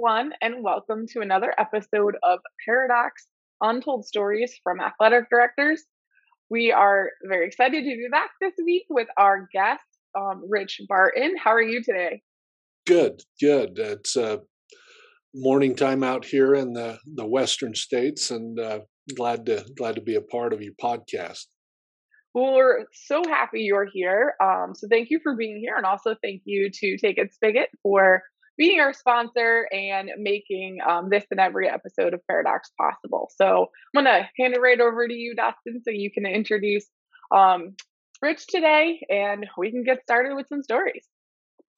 Everyone, and welcome to another episode of Paradox Untold Stories from Athletic Directors. We are very excited to be back this week with our guest, um, Rich Barton. How are you today? Good, good. It's uh, morning time out here in the, the western states, and uh, glad to glad to be a part of your podcast. Well, we're so happy you're here. Um, so thank you for being here, and also thank you to Take It Spigot for being our sponsor and making um, this and every episode of Paradox possible. So I'm going to hand it right over to you, Dustin, so you can introduce um, Rich today and we can get started with some stories.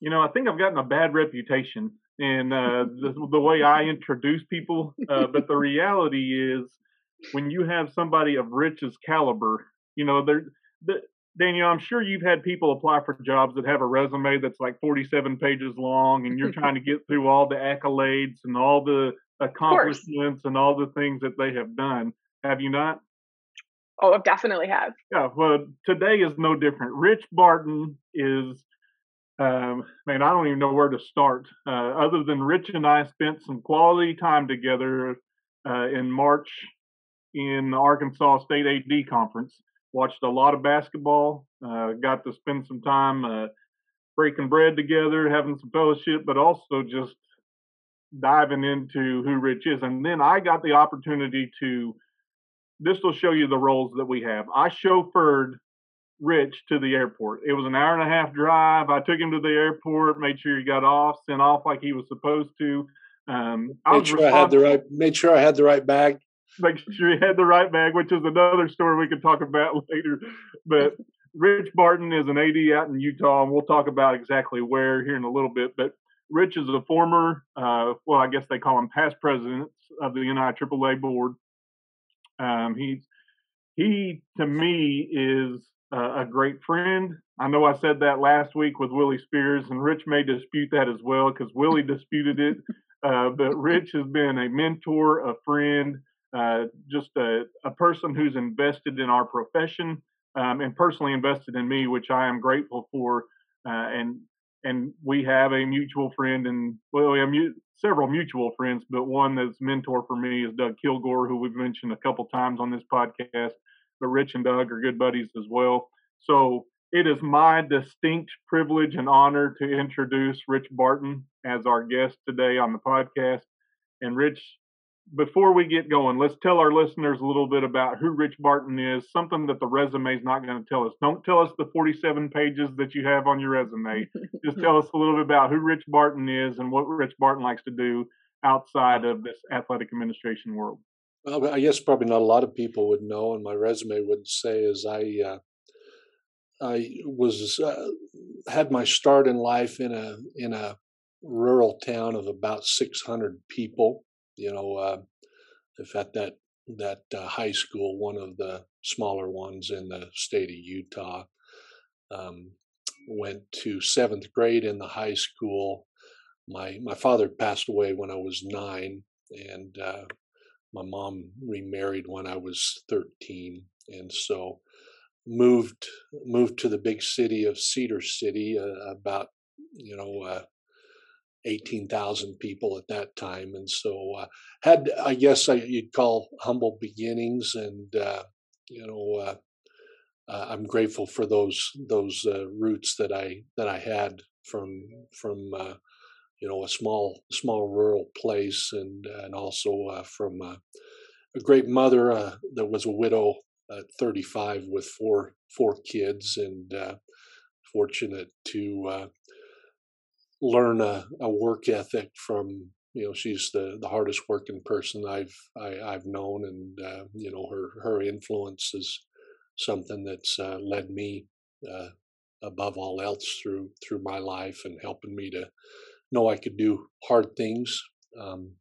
You know, I think I've gotten a bad reputation in uh, the, the, way I introduce people, uh, but the reality is when you have somebody of Rich's caliber, you know, they're, Daniel, I'm sure you've had people apply for jobs that have a resume that's like 47 pages long, and you're trying to get through all the accolades and all the accomplishments and all the things that they have done. Have you not? Oh, I definitely have. Yeah. Well, today is no different. Rich Barton is, um, man, I don't even know where to start. Uh, other than Rich and I spent some quality time together uh, in March in the Arkansas State AD conference watched a lot of basketball. Uh, got to spend some time uh, breaking bread together, having some fellowship, but also just diving into who Rich is. And then I got the opportunity to. This will show you the roles that we have. I chauffeured Rich to the airport. It was an hour and a half drive. I took him to the airport, made sure he got off, sent off like he was supposed to. Um, I made sure I had the right. Made sure I had the right bag make sure he had the right bag, which is another story we can talk about later. But Rich Barton is an AD out in Utah, and we'll talk about exactly where here in a little bit. But Rich is a former, uh, well, I guess they call him past president of the NIAAA board. Um, he's he to me is a great friend. I know I said that last week with Willie Spears, and Rich may dispute that as well because Willie disputed it. Uh, but Rich has been a mentor, a friend, uh, just a, a, person who's invested in our profession um, and personally invested in me, which I am grateful for. Uh, and and we have a mutual friend, and well, we have mu- several mutual friends, but one that's mentor for me is Doug Kilgore, who we've mentioned a couple times on this podcast. But Rich and Doug are good buddies as well. So it is my distinct privilege and honor to introduce Rich Barton as our guest today on the podcast. And Rich, before we get going, let's tell our listeners a little bit about who Rich Barton is, something that the resume is not going to tell us. Don't tell us the 47 pages that you have on your resume. Just tell us a little bit about who Rich Barton is and what Rich Barton likes to do outside of this athletic administration world. Well, I guess probably not a lot of people would know, and my resume would say is I uh, I was uh, had my start in life in a in a rural town of about 600 people you know, uh, if at that that uh, high school, one of the smaller ones in the state of Utah, um, went to seventh grade in the high school. My my father passed away when I was nine, and uh, my mom remarried when I was thirteen, and so moved moved to the big city of Cedar City, uh, about you know uh, 18,000 people at that time. And so uh, had, I guess I, you'd call humble beginnings. And, uh, you know, uh, uh I'm grateful for those, those uh, roots that I, that I had from, from, you know, a small, small rural place and, and also from a great mother that was a widow at 35 with four, four kids and fortunate to, learn a, a work ethic from you know she's the the hardest working person I've I, have i have known and uh, you know her her influence is something that's uh, led me uh, above all else through through my life and helping me to know I could do hard things. Um,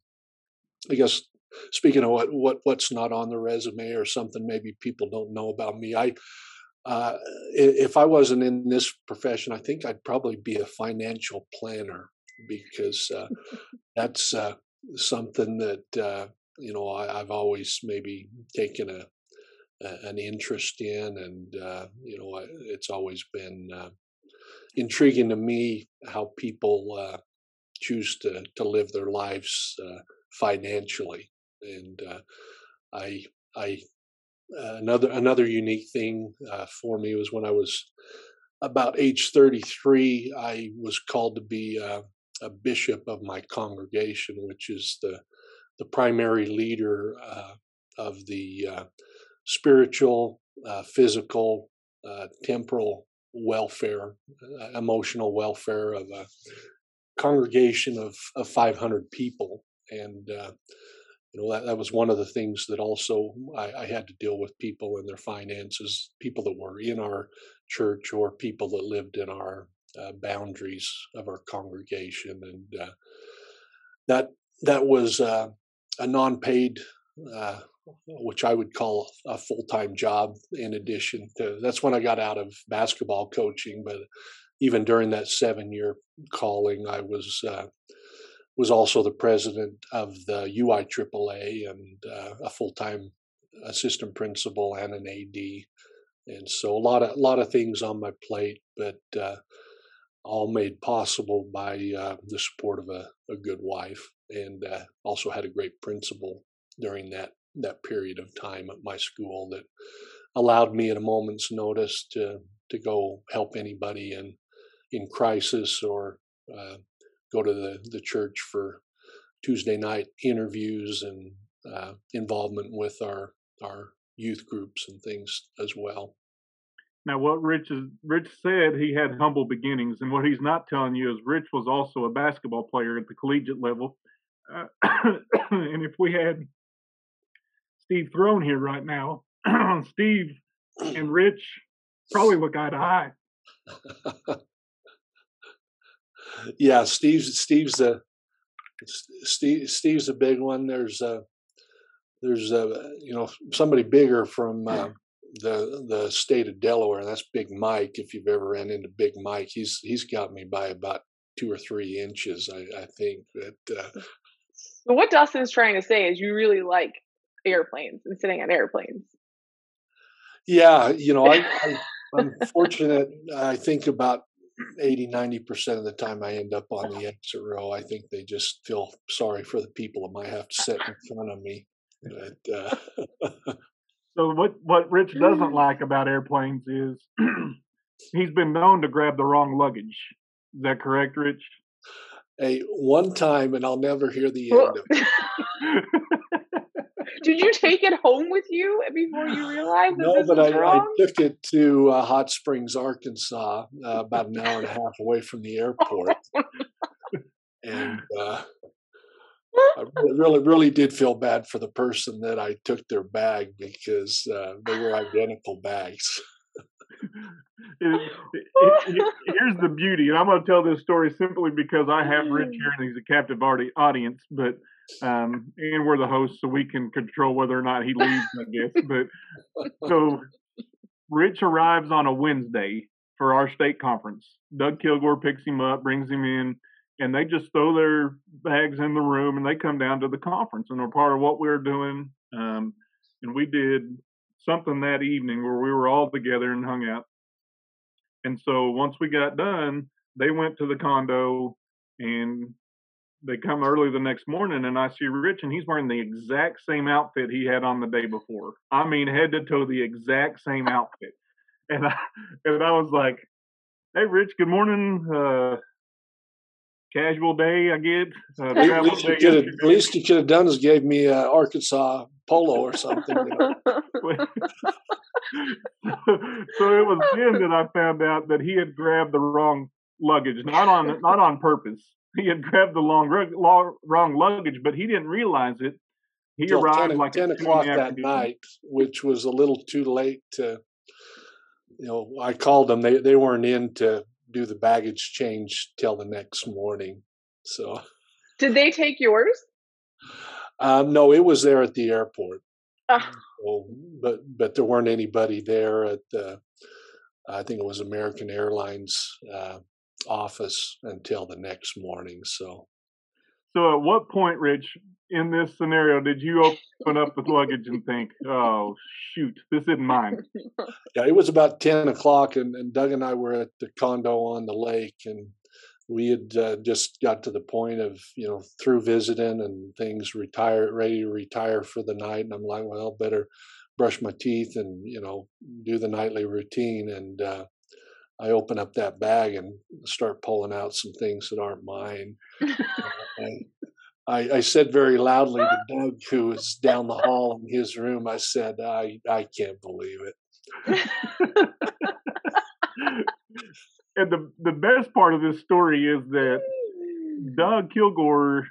I guess speaking of what what what's not on the resume or something maybe people don't know about me, I uh, if I wasn't in this profession, I think I'd probably be a financial planner because uh, that's uh, something that uh, you know I, have always maybe taken a, a, an interest in, and uh, you know it's always been uh, intriguing to me how people choose to to live their lives financially. And uh, I I uh, another another unique thing uh, for me was when I was about age 33, I was called to be uh, a bishop of my congregation, which is the the primary leader uh, of the uh, spiritual, physical, temporal welfare, emotional welfare of a congregation of, of 500 people. And you know that, that was one of the things that also I, I, had to deal with people and their finances people that were in our church or people that lived in our uh, boundaries of our congregation and uh, that that was uh, a non-paid uh, which I would call a full-time job in addition to that's when I got out of basketball coaching but even during that seven year calling I was uh, was also the president of the UIAAA and uh, a full time assistant principal and an AD. And so a lot of a lot of things on my plate, but uh, all made possible by uh, the support of a, a good wife, and uh, also had a great principal during that that period of time at my school that allowed me at a moment's notice to to go help anybody in in crisis or uh, go to the, the church for Tuesday night interviews and uh, involvement with our our youth groups and things as well. Now, what Rich is, Rich said he had humble beginnings, and what he's not telling you is Rich was also a basketball player at the collegiate level. Uh, and if we had Steve Throne here right now, Steve and Rich probably look eye to eye. Yeah, Steve's Steve's a Steve Steve's a big one. There's a there's a you know somebody bigger from uh, the the state of Delaware. That's Big Mike. If you've ever ran into Big Mike, he's he's got me by about two or three inches. I, I think that. Uh, so what Dustin's trying to say is you really like airplanes and sitting on airplanes. Yeah, you know, I, I I'm fortunate. I think about 80 90% of the time i end up on the exit row i think they just feel sorry for the people that might have to sit in front of me. But, uh, so what what rich doesn't like about airplanes is he's been known to grab the wrong luggage. Is that correct rich? Hey one time and i'll never hear the end of it Did you take it home with you before you realized? It? No, but I, I, took it to uh, Hot Springs, Arkansas, uh, about an hour and a half away from the airport, and uh, I really, really did feel bad for the person that I took their bag because uh, they were identical bags. it, it, it, here's the beauty, and I'm going to tell this story simply because I have Rich here and he's a captive audience. But um, and we're the hosts, so we can control whether or not he leaves, I guess. But so Rich arrives on a Wednesday for our state conference. Doug Kilgore picks him up, brings him in, and they just throw their bags in the room and they come down to the conference and are part of what we we're doing. Um, and we did something that evening where we were all together and hung out. And so once we got done, they went to the condo and they come early the next morning and I see Rich and he's wearing the exact same outfit he had on the day before. I mean, head to toe, the exact same outfit. And I, and I was like, "Hey, Rich, good morning. Uh, casual day, I get. Uh, at, least have, at least you could have done is gave me a Arkansas polo or something." You know? so it was then that I found out that he had grabbed the wrong luggage, not on not on purpose he had grabbed the long, long wrong luggage, but he didn't realize it. He Till arrived 10, like 10 o'clock that night, which was a little too late to, you know, I called them. They, they weren't in to do the baggage change till the next morning. So, did they take yours? Um, no, it was there at the airport. Uh. So, but but there weren't anybody there at the. I think it was American Airlines uh, office until the next morning. So, so at what point, Rich, in this scenario, did you open up the luggage and think, "Oh, shoot, this isn't mine"? Yeah, it was about ten o'clock, and, and Doug and I were at the condo on the lake, and we had uh, just got to the point of you know through visiting and things retire ready to retire for the night and i'm like well better brush my teeth and you know do the nightly routine and uh, i open up that bag and start pulling out some things that aren't mine. Uh, I, I, said very loudly to doug who was down the hall in his room i said i i can't believe it. And the the best part of this story is that Doug Kilgore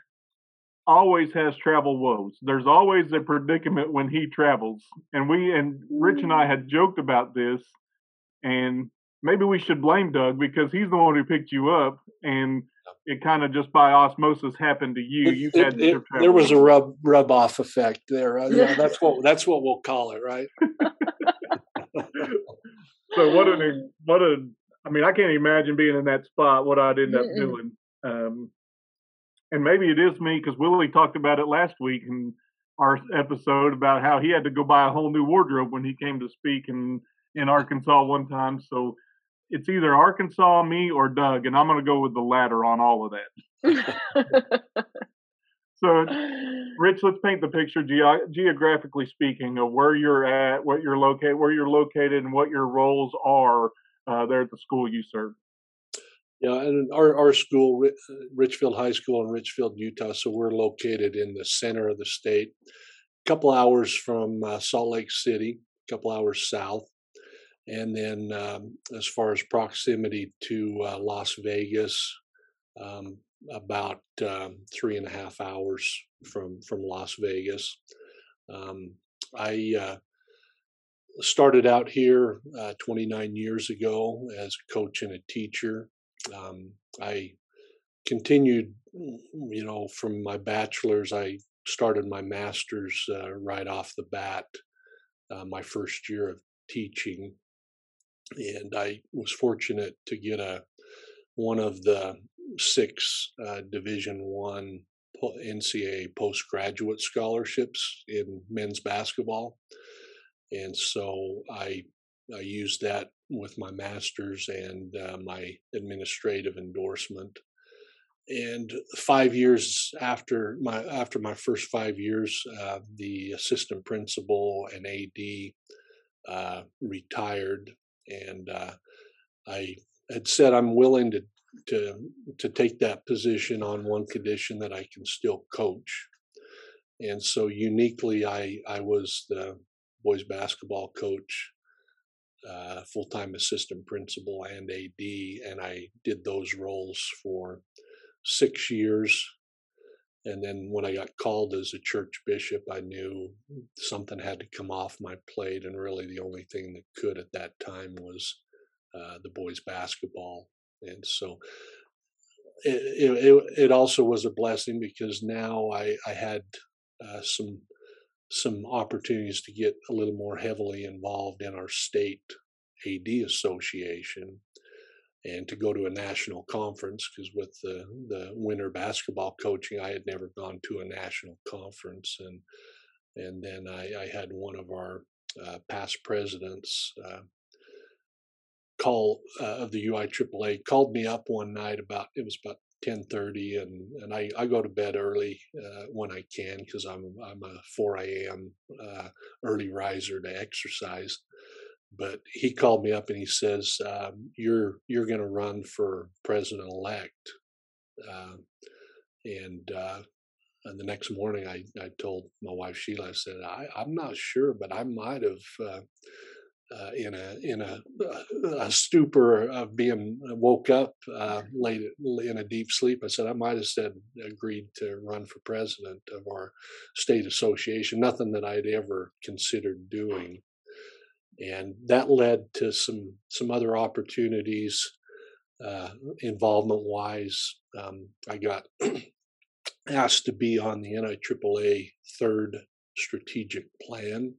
always has travel woes. There's always a predicament when he travels, and we and Rich and I had joked about this, and maybe we should blame Doug because he's the one who picked you up, and it kind of just by osmosis happened to you. You had it, there was a rub rub off effect there. Uh, yeah, that's what that's what we'll call it, right? so what an what a I mean, I can't imagine being in that spot. What I'd end up Mm-mm. doing, um, and maybe it is me because Willie talked about it last week in our episode about how he had to go buy a whole new wardrobe when he came to speak in in Arkansas one time. So it's either Arkansas, me, or Doug, and I'm going to go with the latter on all of that. so, Rich, let's paint the picture ge- geographically speaking of where you're at, what you're located, where you're located, and what your roles are uh, there at the school you serve. Yeah, and our, our school, Richfield High School in Richfield, Utah, so we're located in the center of the state, a couple hours from uh, Salt Lake City, a couple hours south. And then um, as far as proximity to uh, Las Vegas, um, about um, three and a half hours from, from Las Vegas. Um, I uh, started out here uh, 29 years ago as a coach and a teacher. Um, I continued, you know, from my bachelor's, I started my master's uh, right off the bat, uh, my first year of teaching. And I was fortunate to get a one of the six uh, Division One NCAA postgraduate scholarships in men's basketball and so I I used that with my master's and uh, my administrative endorsement. And five years after my after my first five years, uh, the assistant principal and AD uh, retired, and uh, I had said I'm willing to to to take that position on one condition that I can still coach. And so uniquely, I I was the boys basketball coach, uh, full time assistant principal, and AD, and I did those roles for six years. And then when I got called as a church bishop, I knew something had to come off my plate, and really the only thing that could at that time was uh, the boys basketball. And so it, it, it also was a blessing because now I, I had uh, some some opportunities to get a little more heavily involved in our state AD association and to go to a national conference because with the the winter basketball coaching I had never gone to a national conference and and then I, I had one of our uh, past presidents uh, call uh, of the UIAAA called me up one night about it was about 10:30 and and I, I go to bed early uh, when I can because I'm I'm a 4 a.m. Uh, early riser to exercise. But he called me up and he says, um, "You're you're going to run for president elect." Uh, and uh, and the next morning, I, I told my wife Sheila, I said, I, I'm not sure, but I might have uh, uh, in a in a, a, stupor of being woke up uh, late in a deep sleep. I said I might have said agreed to run for president of our state association. Nothing that I'd ever considered doing, and that led to some some other opportunities, uh, involvement wise. Um, I got asked to be on the NIAAA third strategic plan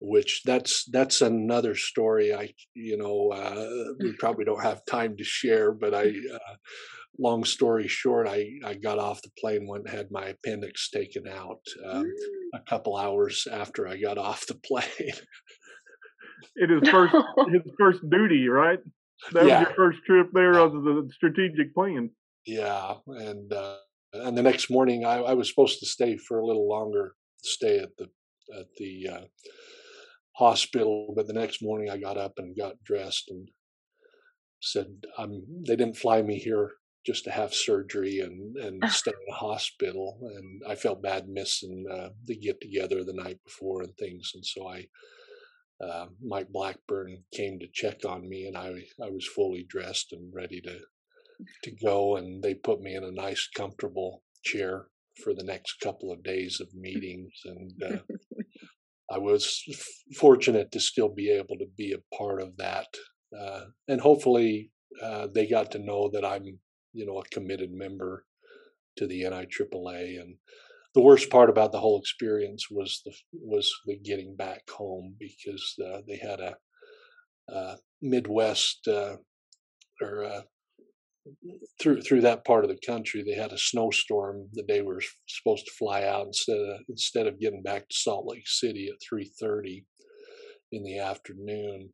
which that's that's another story i you know uh, we probably don't have time to share but i uh, long story short i i got off the plane went and had my appendix taken out um, mm. a couple hours after i got off the plane it is first his first duty right that Yeah. was your first trip there as the strategic plan. Yeah, and uh, and the next morning I, I was supposed to stay for a little longer stay at the at the uh, hospital, but the next morning I got up and got dressed and said, "I'm." They didn't fly me here just to have surgery and and stay in the hospital, and I felt bad missing uh, the get together the night before and things, and so I. Uh, Mike Blackburn came to check on me, and I I was fully dressed and ready to to go and they put me in a nice comfortable chair for the next couple of days of meetings and uh, i was f- fortunate to still be able to be a part of that uh, and hopefully uh, they got to know that i'm you know a committed member to the niaaa and the worst part about the whole experience was the was the getting back home because uh, they had a, uh midwest uh, or uh, through through that part of the country they had a snowstorm the day we were supposed to fly out instead of instead of getting back to Salt Lake City at 3:30 in the afternoon.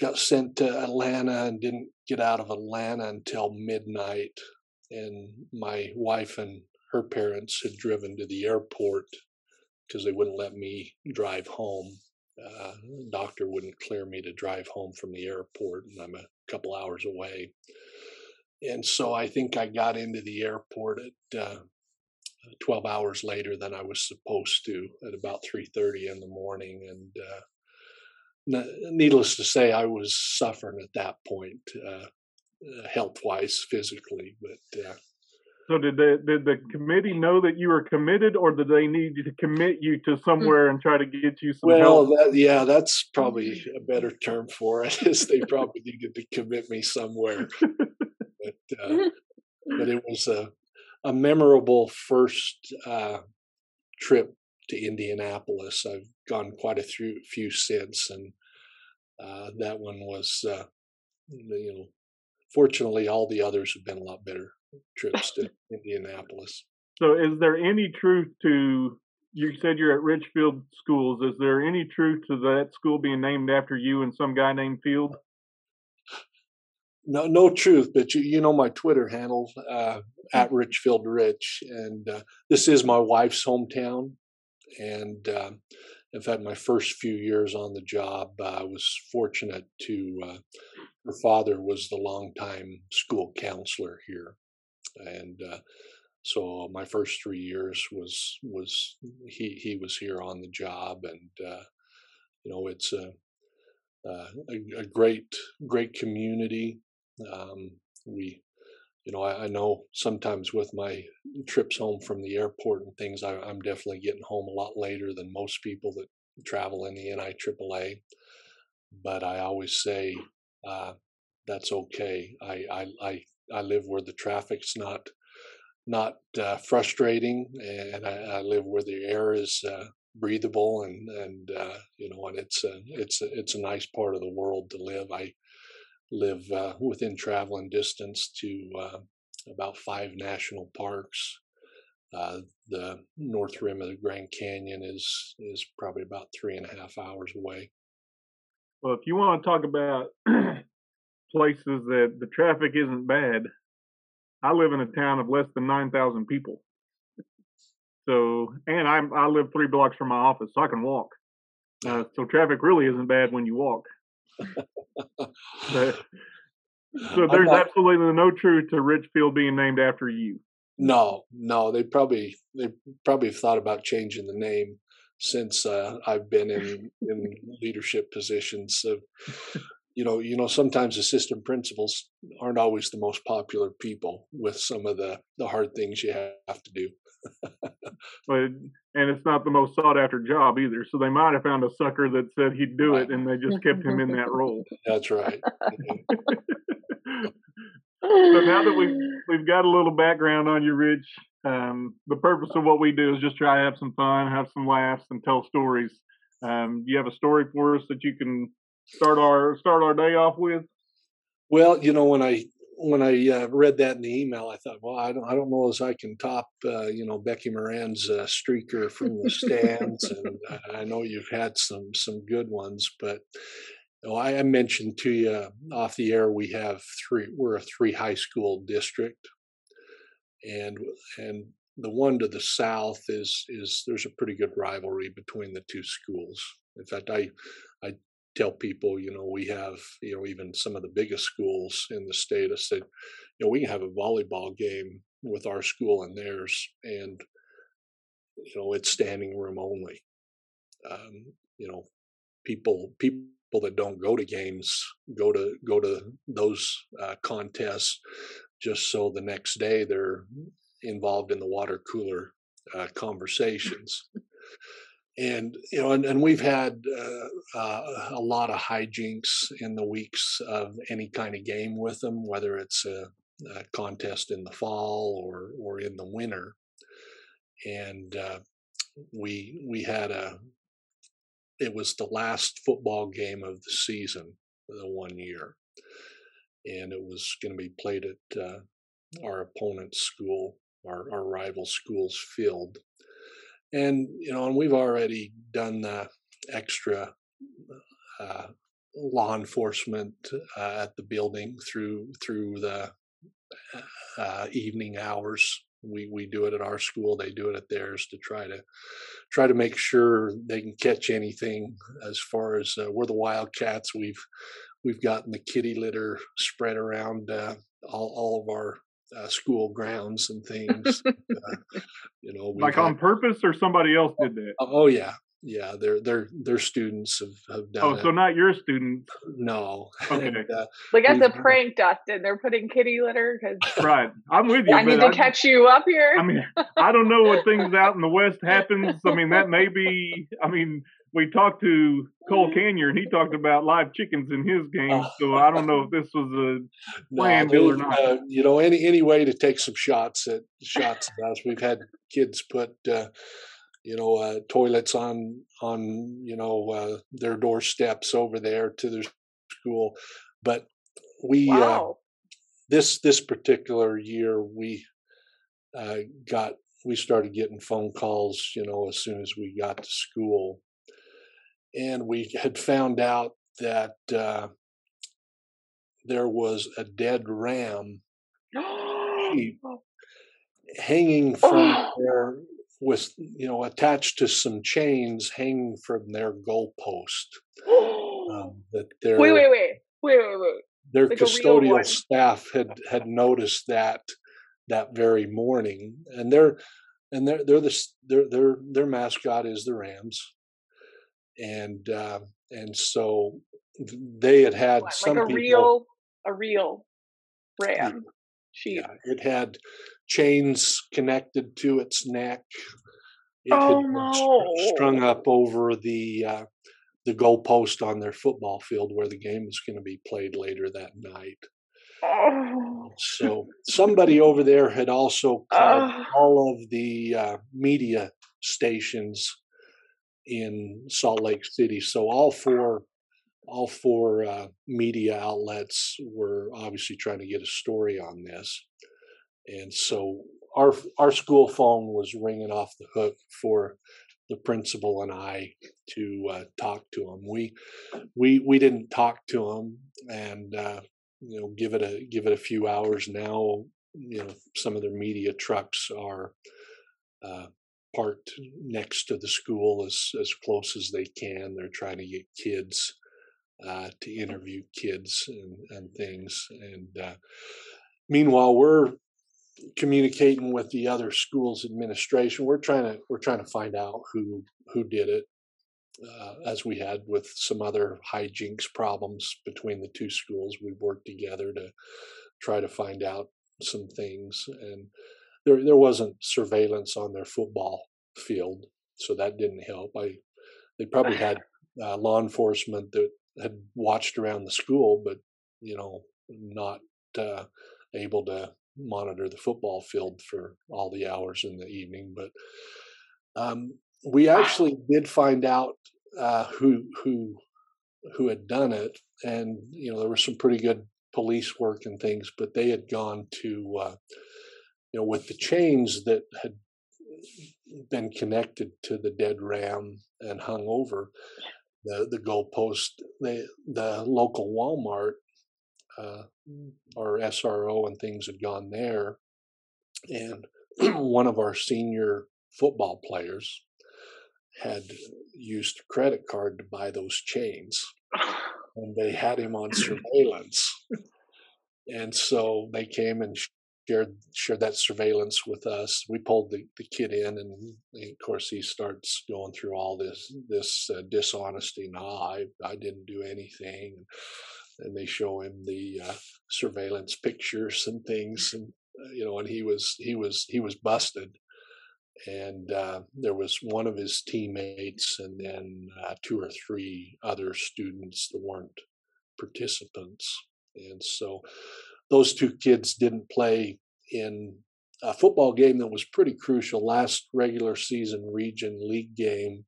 Got sent to Atlanta and didn't get out of Atlanta until midnight and my wife and her parents had driven to the airport because they wouldn't let me drive home uh, doctor wouldn't clear me to drive home from the airport and I'm a couple hours away and so I think I got into the airport at uh, 12 hours later than I was supposed to at about 3:30 in the morning, and uh, needless to say, I was suffering at that point, uh, health-wise, physically. But uh, So did the did the committee know that you were committed, or did they need to commit you to somewhere and try to get you some well, help? that, yeah, that's probably a better term for it. Is they probably needed to commit me somewhere. but uh, but it was a a memorable first uh, trip to Indianapolis. I've gone quite a few few since, and uh, that one was uh, you know fortunately all the others have been a lot better trips to Indianapolis. So is there any truth to you said you're at Richfield Schools? Is there any truth to that school being named after you and some guy named Field? No, no truth, but you, you know my Twitter handle uh, at Richfield Rich, and uh, this is my wife's hometown. And uh, in fact, my first few years on the job, uh, I was fortunate to. Uh, her father was the longtime school counselor here, and uh, so my first three years was was he he was here on the job, and uh, you know it's a uh, a, a great great community. Um, we, you know, I, I, know sometimes with my trips home from the airport and things, I, am definitely getting home a lot later than most people that travel in the NIAAA. But I always say uh, that's okay. I, I I I live where the traffic's not not uh, frustrating, and I, I, live where the air is uh, breathable, and and uh, you know, and it's a it's a, it's a nice part of the world to live. I live uh, within traveling distance to uh, about five national parks. Uh, the north rim of the Grand Canyon is is probably about three and a half hours away. Well, if you want to talk about places that the traffic isn't bad, I live in a town of less than nine thousand people. So, and I'm, I live three blocks from my office, so I can walk. Uh, so traffic really isn't bad when you walk. So there's not, absolutely no truth to Richfield being named after you. No, no, they probably they probably have thought about changing the name since uh, I've been in in leadership positions. So, you know, you know, sometimes assistant principals aren't always the most popular people with some of the the hard things you have to do. but and it's not the most sought after job either. So they might have found a sucker that said he'd do it, and they just kept him in that role. That's right. so now that we've we've got a little background on you, Rich, um, the purpose of what we do is just try to have some fun, have some laughs, and tell stories. Um, do you have a story for us that you can start our start our day off with? Well, you know, when I when I uh, read that in the email, I thought, well, I don't, I don't know as I can top, uh, you know, Becky Moran's uh, streaker from the stands, and I know you've had some some good ones, but Oh, I mentioned to you off the air we have three. We're a three high school district, and and the one to the south is is there's a pretty good rivalry between the two schools. In fact, I I tell people, you know, we have you know even some of the biggest schools in the state. I said, you know, we can have a volleyball game with our school and theirs, and you know it's standing room only. Um, you know, people people that don't go to games go to go to those uh, contests just so the next day they're involved in the water cooler uh, conversations and you know and, and we've had uh, uh, a lot of hijinks in the weeks of any kind of game with them whether it's a, a contest in the fall or or in the winter. And uh, we we had a it was the last football game of the season, the one year, and it was going to be played at uh, our opponent's school, our, our rival school's field, and you know, and we've already done the extra uh, law enforcement uh, at the building through through the uh, evening hours. We we do it at our school. They do it at theirs to try to try to make sure they can catch anything as far as uh, we're the wildcats. We've we've gotten the kitty litter spread around uh, all, all of our uh, school grounds and things uh, you know like on purpose or somebody else did that oh yeah yeah, their their their students have, have done. Oh, it. so not your students? No. Okay. and, uh, Like as a prank, Dustin, they're putting kitty litter because Right, I'm with you. I need but to catch you up here. I mean, I don't know what things out in the West happens. I mean, that may be. I mean, we talked to Cole Canyer, and he talked about live chickens in his game. So I don't know if this was a no, deal or not. uh, you know, any any way to take some shots at shots at us. We've had kids put, uh, you know, uh, toilets on on you know uh, their doorsteps over there to their school, but we uh, wow. this this particular year we uh, got we started getting phone calls you know as soon as we got to school and we had found out that uh, there was a dead ram hanging from Oh. their with you know attached to some chains hanging from their goalpost um, that their wait, wait, wait, wait, wait, wait. their Like custodial staff had had noticed that that very morning and they're and they're they're the their their their mascot is the rams and uh, and so they had had What, some like a people real, a real ram sheep. yeah, it had chains connected to its neck it Oh, had str- strung up over the uh, the goalpost on their football field where the game was going to be played later that night Oh. So somebody over there had also called all of the uh, media stations in Salt Lake City. So all four, all four uh, media outlets were obviously trying to get a story on this, and so our our school phone was ringing off the hook for the principal and I to uh, talk to him. We we we didn't talk to him, and uh, you know give it a give it a few hours now. You know some of their media trucks are uh, parked next to the school as as close as they can. They're trying to get kids uh, to interview kids and, and things. And uh, meanwhile, we're communicating with the other schools administration. We're trying to we're trying to find out who who did it, uh, as we had with some other hijinks problems between the two schools. We worked together to try to find out some things, and there there wasn't surveillance on their football field, so that didn't help. I they probably had uh, law enforcement that had watched around the school, but you know, not uh, able to monitor the football field for all the hours in the evening. But um, we actually did find out uh, who who who had done it, and you know, there was some pretty good police work and things, but they had gone to uh, you know with the chains that had been connected to the dead ram and hung over the the goalpost. They the local Walmart uh, or SRO and things had gone there, and one of our senior football players had used a credit card to buy those chains, and they had him on surveillance. and so they came and shared shared that surveillance with us. We pulled the, the kid in, and of course he starts going through all this this uh, dishonesty. No, I I didn't do anything, and they show him the uh, surveillance pictures and things, and uh, you know, and he was he was he was busted. And uh, there was one of his teammates, and then uh, two or three other students that weren't participants. And so those two kids didn't play in a football game that was pretty crucial last regular season region league game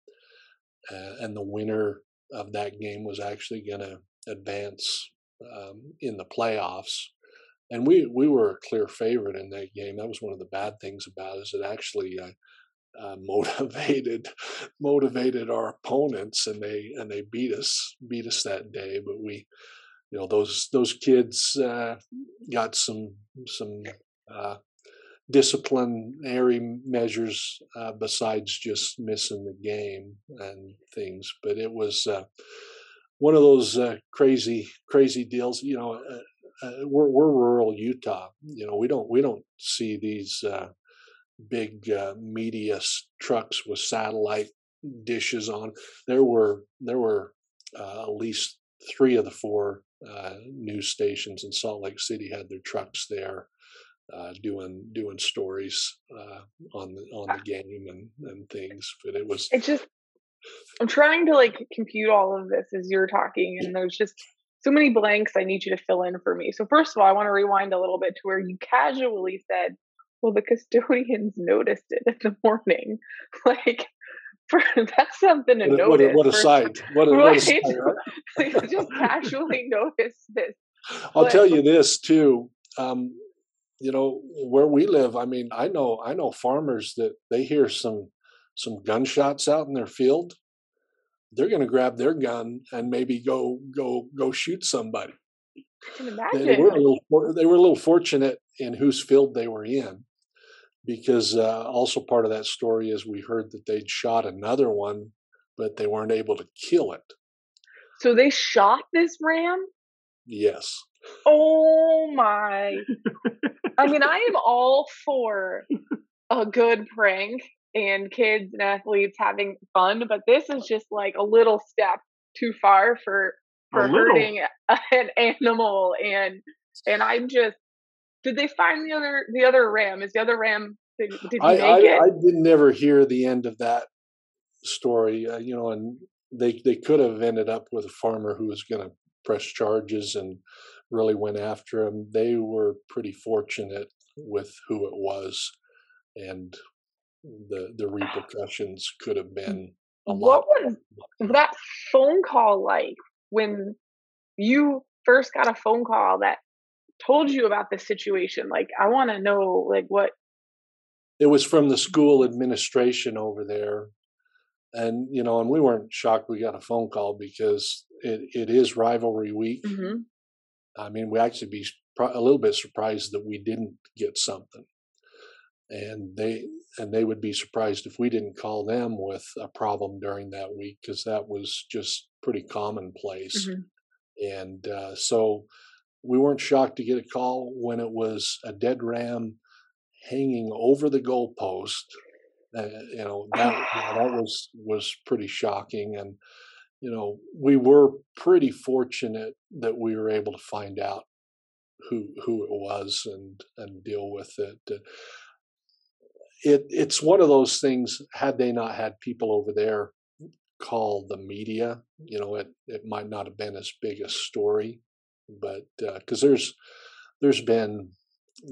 uh, and the winner of that game was actually going to advance um, in the playoffs. And we we were a clear favorite in that game. That was one of the bad things about it is it actually uh, uh, motivated motivated our opponents and they and they beat us beat us that day. But we you know those those kids uh, got some some uh, disciplinary measures uh, besides just missing the game and things. But it was uh, one of those uh, crazy crazy deals. You know, uh, we're we're rural Utah. You know, we don't we don't see these big media trucks with satellite dishes on. There were there were at least three of the four uh, news stations in Salt Lake City had their trucks there uh, doing doing stories uh, on the on the game and and things. But it was it's just I'm trying to like compute all of this as you're talking, and there's just so many blanks I need you to fill in for me. So first of all, I want to rewind a little bit to where you casually said, "Well, the custodians noticed it in the morning." like for, that's something to what, notice. What, what a sight! What a, right? what a sight! Right? just casually notice this. I'll but, tell you this too. Um, you know where we live. I mean, I know I know farmers that they hear some some gunshots out in their field. They're going to grab their gun and maybe go go go shoot somebody. I can imagine. They were a little, they were a little fortunate in whose field they were in because uh, also part of that story is we heard that they'd shot another one, but they weren't able to kill it. So they shot this ram? Yes. Oh my. I mean, I am all for a good prank and kids and athletes having fun, but this is just like a little step too far for for hurting an animal and and I'm just did they find the other the other ram? Is the other ram did, did he I, make I, it? I didn't never hear the end of that story. Uh, you know, and they they could have ended up with a farmer who was going to press charges and really went after him. They were pretty fortunate with who it was, and the the repercussions could have been a lot. what was that phone call like when you first got a phone call that told you about this situation? Like, I want to know, like, what. It was from the school administration over there. And, you know, and we weren't shocked we got a phone call because it, it is rivalry week. Mm-hmm. I mean, we actually be a little bit surprised that we didn't get something. And they and they would be surprised if we didn't call them with a problem during that week because that was just pretty commonplace. Mm-hmm. And uh, so we weren't shocked to get a call when it was a dead ram hanging over the goalpost. Uh, you know that that was was pretty shocking, and you know we were pretty fortunate that we were able to find out who who it was and and deal with it. It it's one of those things. Had they not had people over there call the media, you know, it it might not have been as big a story but because uh, there's there's been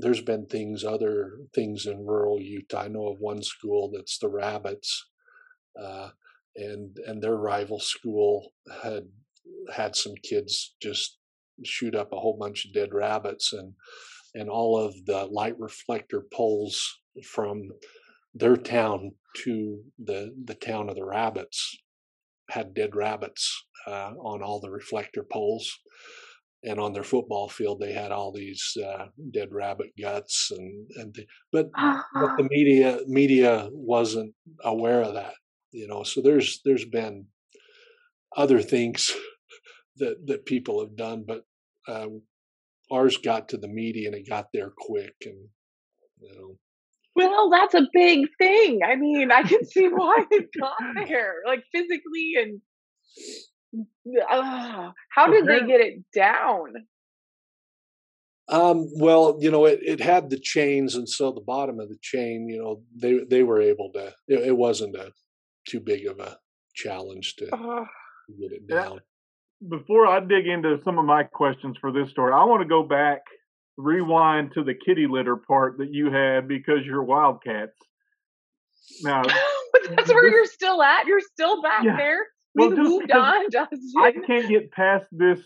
there's been things other things in rural Utah. I know of one school that's the Rabbits, uh, and and their rival school had had some kids just shoot up a whole bunch of dead rabbits and and all of the light reflector poles from their town to the the town of the rabbits had dead rabbits uh, on all the reflector poles, and on their football field they had all these uh, dead rabbit guts and and the, but but the media media wasn't aware of that, you know. So there's there's been other things that that people have done, but um, ours got to the media and it got there quick, and you know. Well, that's a big thing. I mean, I can see why it got there, like physically and. Uh, how did they get it down? Um, well, you know, it, it had the chains, and so the bottom of the chain, you know, they they were able to. It, it wasn't a too big of a challenge to Uh, get it down. Before I dig into some of my questions for this story, I want to go back, rewind to the kitty litter part that you had because you're Wildcats. Now, that's where you're still at. You're still back Yeah. there. We Well, just moved because on, Justin. I can't get past this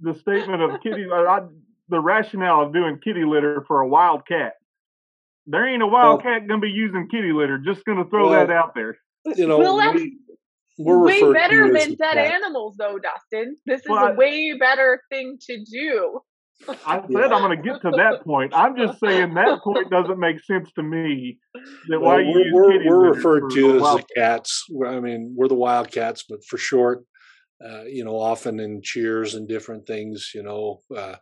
the statement of kitty I, I, the rationale of doing kitty litter for a wild cat. There ain't a wild cat gonna be using kitty litter. Just gonna throw Well, that out there. You know, Well, that's we, we're way better than the dead cat. animals, though, Dustin. This is Well, a I- way better thing to do. I said I'm gonna get to that point. I'm just saying that point doesn't make sense to me. That Well, why you we're, we're, we're referred to as the cats. I mean, we're the Wildcats, but for short, uh, you know, often in cheers and different things, you know, uh,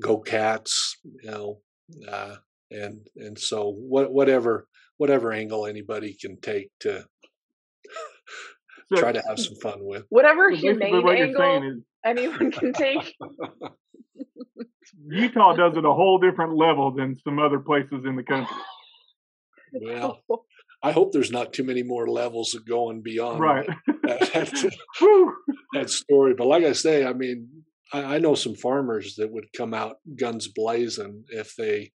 go cats, you know, uh, and and so what, whatever whatever angle anybody can take to So- try to have some fun with. Whatever humane what angle is anyone can take. Utah does it a whole different level than some other places in the country. Well, I hope there's not too many more levels of going beyond Right. that, that, that story. But like I say, I mean, I, I know some farmers that would come out guns blazing if they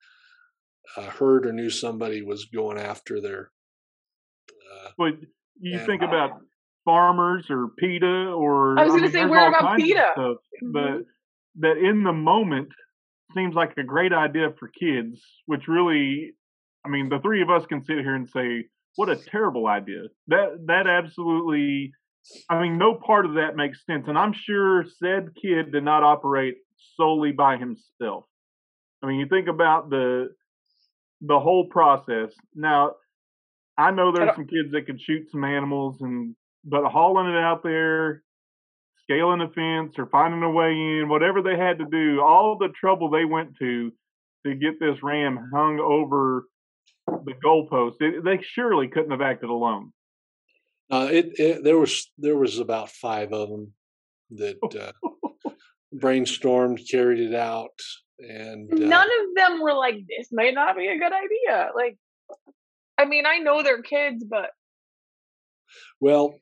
uh, heard or knew somebody was going after their. Uh, But you Yeah. think about farmers or PETA or I was gonna say, where about kinds of PETA? stuff. But that in the moment seems like a great idea for kids, which really, I mean, the three of us can sit here and say, "What a terrible idea!" That that absolutely, I mean, no part of that makes sense. And I'm sure said kid did not operate solely by himself. I mean, you think about the the whole process. Now, I know there's some kids that can shoot some animals, and but hauling it out there, scaling a fence or finding a way in, whatever they had to do, all the trouble they went to to get this ram hung over the goalpost, it, they surely couldn't have acted alone. uh, it, it there was there was about five of them that uh, brainstormed, carried it out, and uh, None of them were like, this might not be a good idea. Like, I mean, I know they're kids, but Well,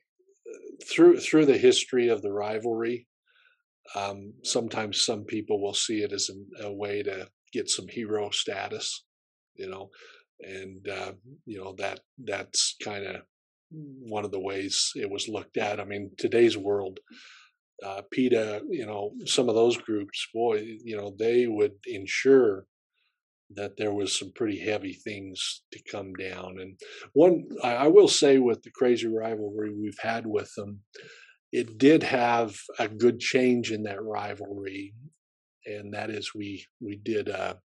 through through the history of the rivalry, um, sometimes some people will see it as a, a way to get some hero status, you know, and uh, you know that that's kind of one of the ways it was looked at. I mean, today's world, uh, PETA, you know, some of those groups, boy, you know, they would ensure that there was some pretty heavy things to come down. And one, I, will say, with the crazy rivalry we've had with them, it did have a good change in that rivalry, and that is we we did a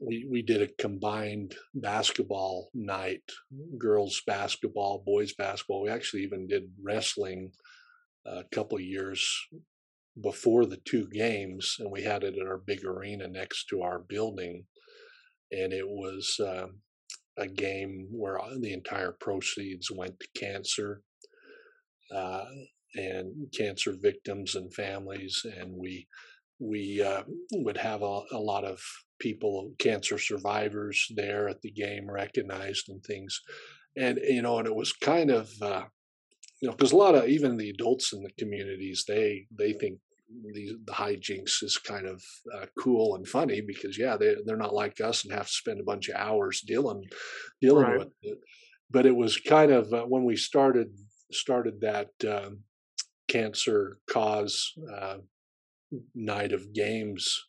we we did a combined basketball night, girls basketball, boys basketball. We actually even did wrestling a couple years before the two games, and we had it in our big arena next to our building, and it was um, a game where the entire proceeds went to cancer uh, and cancer victims and families, and we we uh, would have a, a lot of people, cancer survivors, there at the game, recognized and things, and you know, and it was kind of. Uh, you know, because a lot of even the adults in the communities, they they think the the hijinks is kind of uh, cool and funny because yeah, they they're not like us and have to spend a bunch of hours dealing dealing Right. with it. But it was kind of uh, when we started started that um, cancer cause uh, night of games,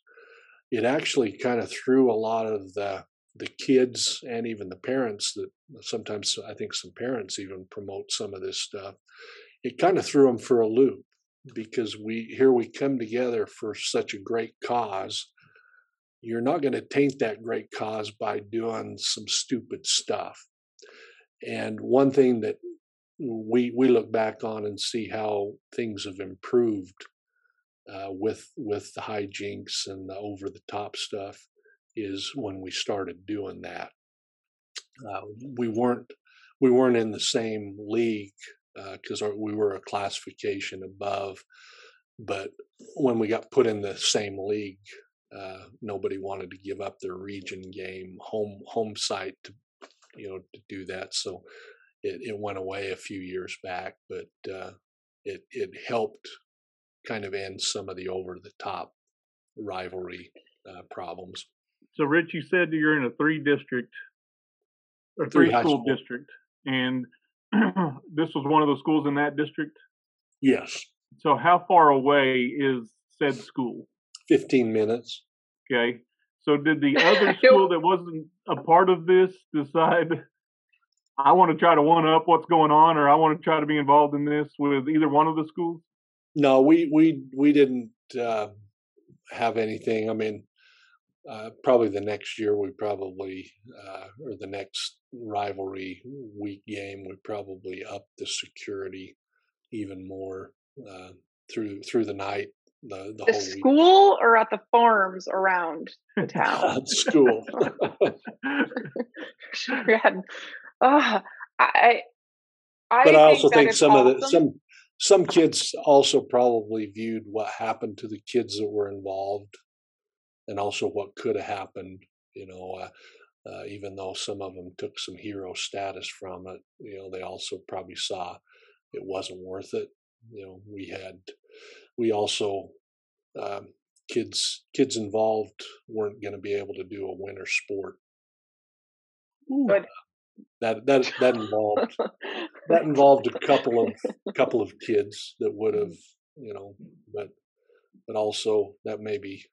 it actually kind of threw a lot of the the kids and even the parents that sometimes I think some parents even promote some of this stuff it kind of threw them for a loop because we here we come together for such a great cause you're not going to taint that great cause by doing some stupid stuff and one thing that we we look back on and see how things have improved uh, with with the hijinks and the over the top stuff is when we started doing that. Uh, we weren't we weren't in the same league because uh, we were a classification above, but when we got put in the same league, uh, nobody wanted to give up their region game home home site to you know to do that. So it, it went away a few years back, but uh, it it helped kind of end some of the over the top rivalry uh, problems. So, Rich, you said you're in a three district or three, three school, school district, and this was one of the schools in that district. Yes. So, how far away is said school? Fifteen minutes. Okay. So, did the other school that wasn't a part of this decide? I want to try to one up what's going on, or I want to try to be involved in this with either one of the schools. No, we we we didn't uh, have anything. I mean, uh, probably the next year we probably uh, or the next rivalry week game we probably up the security even more uh, through through the night. The, the, the school week. or at the farms around the town. school. uh, I, I. But I also think, think some awesome. of the some some kids also probably viewed what happened to the kids that were involved and also what could have happened you know uh, uh, even though some of them took some hero status from it you know they also probably saw it wasn't worth it you know we had we also um, kids kids involved weren't going to be able to do a winter sport. But that that that involved that involved a couple of couple of kids that would have you know but but also that maybe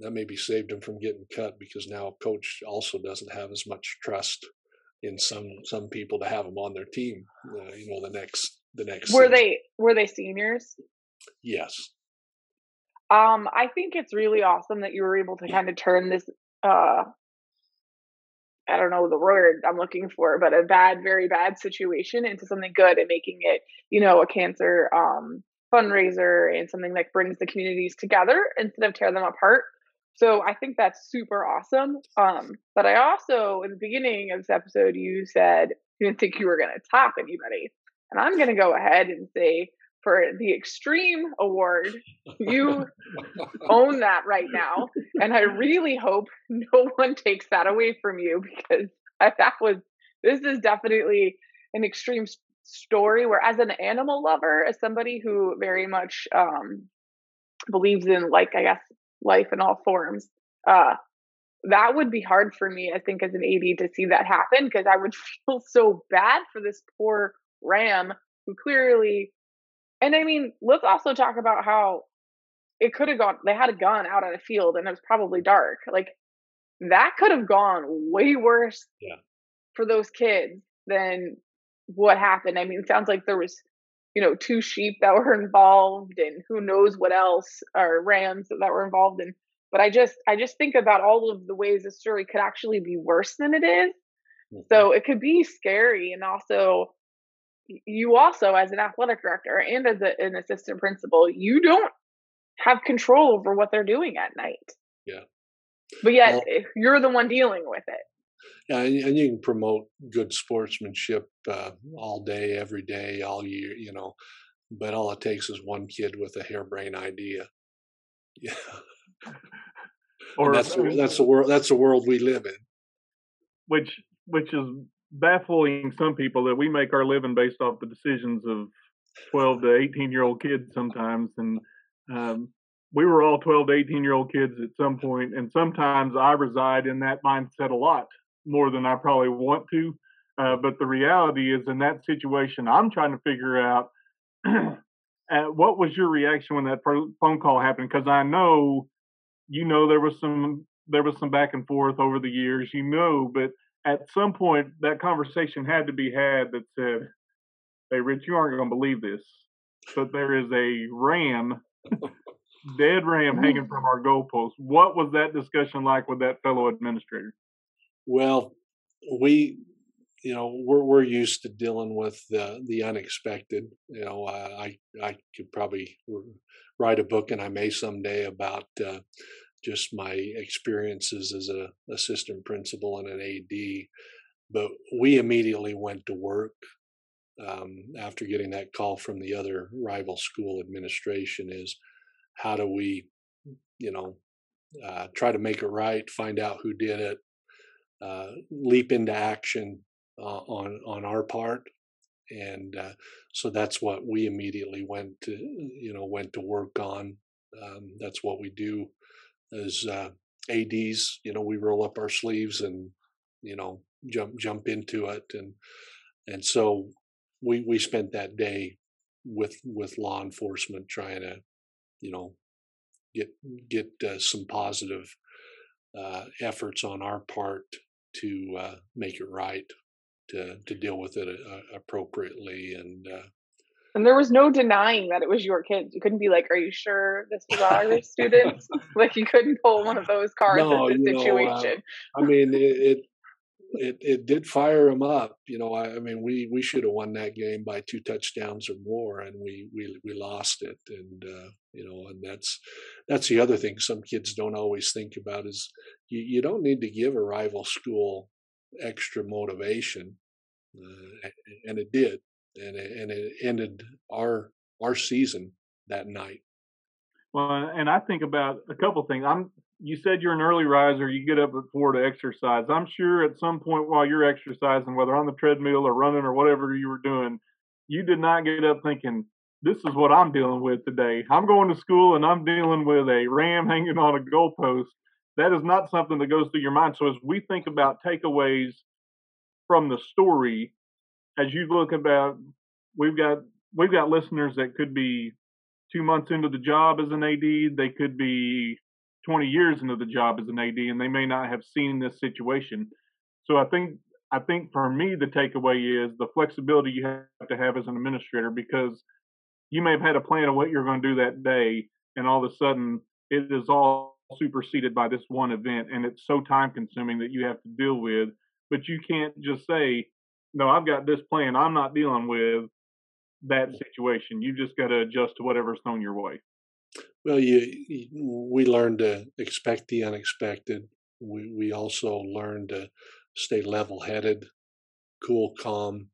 that maybe saved him from getting cut because now coach also doesn't have as much trust in some some people to have him on their team uh, you know the next the next were season. they were they seniors yes um i think it's really awesome that you were able to kind of turn this uh I don't know the word I'm looking for, but a bad, very bad situation into something good and making it, you know, a cancer um, fundraiser and something that brings the communities together instead of tear them apart. So I think that's super awesome. Um, but I also, in the beginning of this episode, you said you didn't think you were going to top anybody. And I'm going to go ahead and say for the Extreme Award. You own that right now. And I really hope no one takes that away from you because that was, this is definitely an extreme story where, as an animal lover, as somebody who very much um, believes in, like, I guess, life in all forms, uh, that would be hard for me, I think, as an AD to see that happen because I would feel so bad for this poor ram who clearly and I mean, let's also talk about how it could have gone. They had a gun out on a field, and it was probably dark. Like that could have gone way worse yeah. for those kids than what happened. I mean, it sounds like there was, you know, two sheep that were involved, and who knows what else, or rams that were involved in. But I just, I just think about all of the ways the story could actually be worse than it is. Mm-hmm. So it could be scary, and also you also as an athletic director and as a, an assistant principal you don't have control over what they're doing at night yeah but yet well, you're the one dealing with it yeah and you can promote good sportsmanship uh, all day every day all year you know but all it takes is one kid with a harebrained idea. Yeah. Or that's that's the world that's the world we live in. Which which is baffling some people that we make our living based off the decisions of 12 to 18 year old kids sometimes and um, we were all 12 to 18 year old kids at some point and sometimes i reside in that mindset a lot more than i probably want to uh, but the reality is in that situation i'm trying to figure out uh, what was your reaction when that phone call happened because i know you know there was some there was some back and forth over the years you know but at some point that conversation had to be had that said "Hey, Rich, you aren't going to believe this, but there is a ram, dead ram, hanging from our goalpost." What was that discussion like with that fellow administrator? Well, we you know we're we're used to dealing with the the unexpected you know i i could probably write a book and i may someday about uh, just my experiences as a assistant principal and an ad but we immediately went to work um, after getting that call from the other rival school administration is how do we you know uh, try to make it right find out who did it uh, leap into action uh, on on our part, and uh, so that's what we immediately went to you know went to work on. Um, that's what we do as uh, ads. You know, we roll up our sleeves and you know jump jump into it, and and so we we spent that day with with law enforcement trying to you know get get uh, some positive uh, efforts on our part to uh, make it right to to deal with it uh, appropriately and uh, and there was no denying that it was your kids. You couldn't be like, "Are you sure this was our students?" like you couldn't pull one of those cards no, in this situation. Know, uh, I mean, it, it, it it did fire them up. You know, I, I, mean, we we should have won that game by two touchdowns or more, and we we we lost it. And uh, you know, and that's that's the other thing some kids don't always think about is you, you don't need to give a rival school extra motivation, uh, and it did, and it, and it ended our our season that night. Well, and I think about a couple things. I'm you said you're an early riser. You get up at four to exercise. I'm sure at some point while you're exercising, whether on the treadmill or running or whatever you were doing, you did not get up thinking, "This is what I'm dealing with today." I'm going to school and I'm dealing with a ram hanging on a goalpost. That is not something that goes through your mind. So as we think about takeaways from the story as you look about we've got we've got listeners that could be two months into the job as an AD, they could be 20 years into the job as an AD, and they may not have seen this situation. So I think I think for me the takeaway is the flexibility you have to have as an administrator because you may have had a plan of what you're going to do that day, and all of a sudden it is all superseded by this one event, and it's so time consuming that you have to deal with but you can't just say, no, I've got this plan. I'm not dealing with that situation. You've just got to adjust to whatever's thrown your way. Well, you, you, we learn to expect the unexpected. We we also learn to stay level-headed, cool, calm,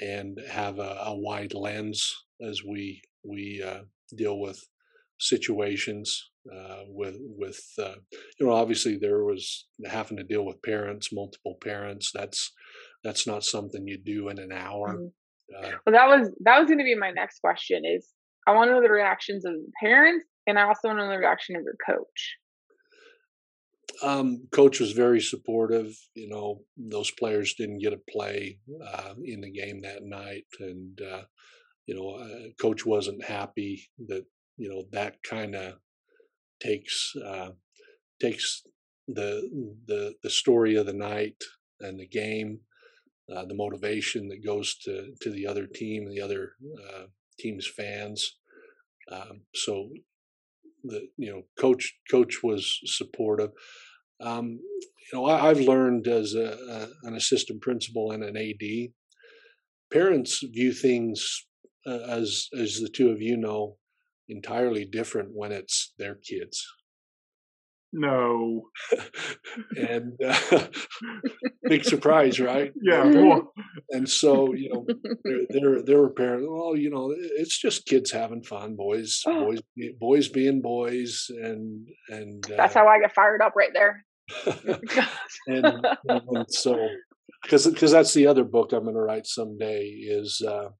and have a, a wide lens as we we uh, deal with situations uh, with with uh, you know obviously there was having to deal with parents multiple parents that's that's not something you do in an hour mm-hmm. uh, well that was that was going to be my next question is i want to know the reactions of parents and i also know the reaction of your coach um, coach was very supportive you know those players didn't get a play uh, in the game that night and uh, you know uh, coach wasn't happy that you know that kind of takes uh, takes the the the story of the night and the game, uh, the motivation that goes to to the other team the other uh, team's fans. Um, so the you know coach coach was supportive. Um, you know I, have learned as a, a, an assistant principal and an AD, parents view things uh, as as the two of you know entirely different when it's their kids. No. and uh, big surprise, right? Yeah. and so, you know, there, there, there were parents. Well, you know, it's just kids having fun, boys, boys, boys being boys, and and uh, that's how I get fired up right there. and, and, so, because because that's the other book I'm going to write someday is uh,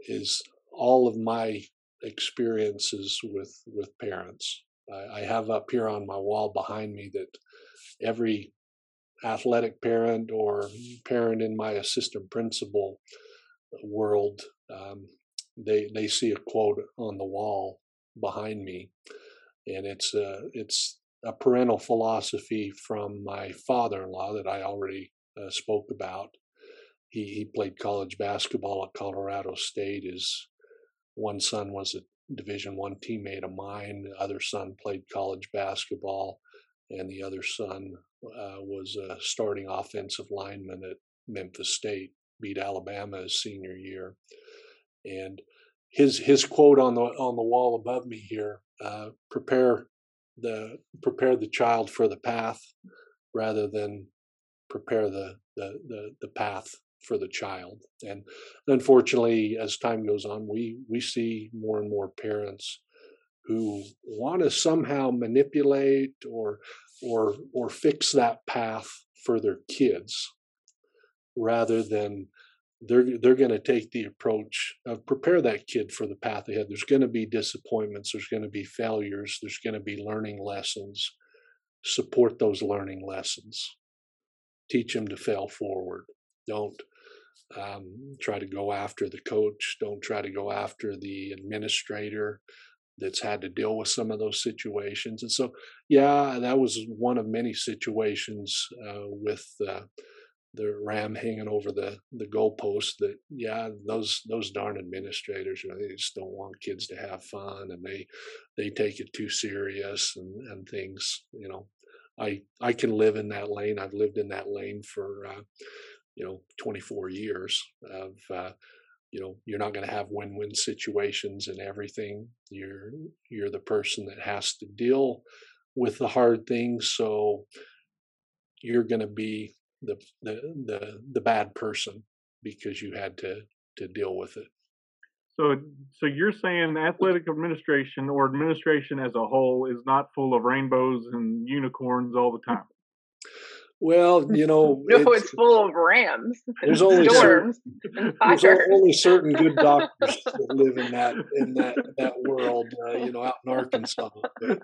is all of my experiences with with parents. I, have up here on my wall behind me that every athletic parent or parent in my assistant principal world um, they they see a quote on the wall behind me and it's a it's a parental philosophy from my father-in-law that I already uh, spoke about he, he played college basketball at Colorado State. His one son was a Division One teammate of mine. The other son played college basketball, and the other son uh, was a starting offensive lineman at Memphis State. Beat Alabama his senior year, and his his quote on the on the wall above me here: uh, "Prepare the prepare the child for the path, rather than prepare the the the, the path for the child. And unfortunately, as time goes on, we we see more and more parents who want to somehow manipulate or or or fix that path for their kids rather than they're they're going to take the approach of prepare that kid for the path ahead. There's going to be disappointments. There's going to be failures. There's going to be learning lessons. Support those learning lessons. Teach them to fail forward. Don't um, try to go after the coach. Don't try to go after the administrator that's had to deal with some of those situations. And so, yeah, that was one of many situations uh, with uh, the ram hanging over the the goalpost. That yeah, those those darn administrators, you know, they just don't want kids to have fun, and they they take it too serious and and things. You know, I I can live in that lane. I've lived in that lane for. Uh, you know 24 years of uh, you know you're not going to have win-win situations and everything. You're you're the person that has to deal with the hard things so you're going to be the, the the the bad person because you had to to deal with it. So so you're saying athletic administration or administration as a whole is not full of rainbows and unicorns all the time well, you know, no, it's, it's, full of rams. There's only storms. Certain, there's only certain good doctors that live in that in that that world. Uh, you know, out in Arkansas. you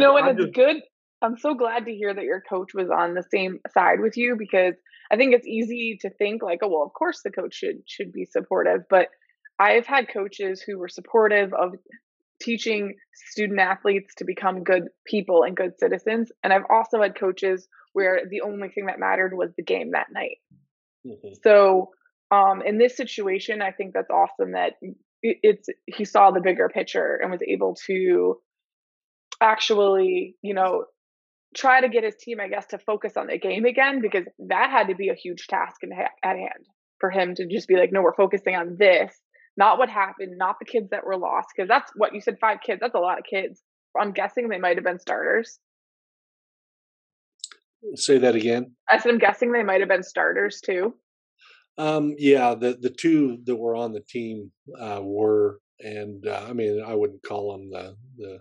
know, and it's just... good. I'm so glad to hear that your coach was on the same side with you because I think it's easy to think like, oh well, of course the coach should should be supportive, but I've had coaches who were supportive of teaching student athletes to become good people and good citizens. And I've also had coaches where the only thing that mattered was the game that night. Mm-hmm. So, um, in this situation, I think that's awesome that it, it's he saw the bigger picture and was able to actually, you know, try to get his team, I guess, to focus on the game again because that had to be a huge task in, at hand for him to just be like, no, we're focusing on this not what happened, not the kids that were lost, because that's what you said five kids. That's a lot of kids. I'm guessing they might have been starters. Say that again. I said I'm guessing they might have been starters too. Um, yeah, the the two that were on the team uh, were, and uh, I mean, I wouldn't call them the the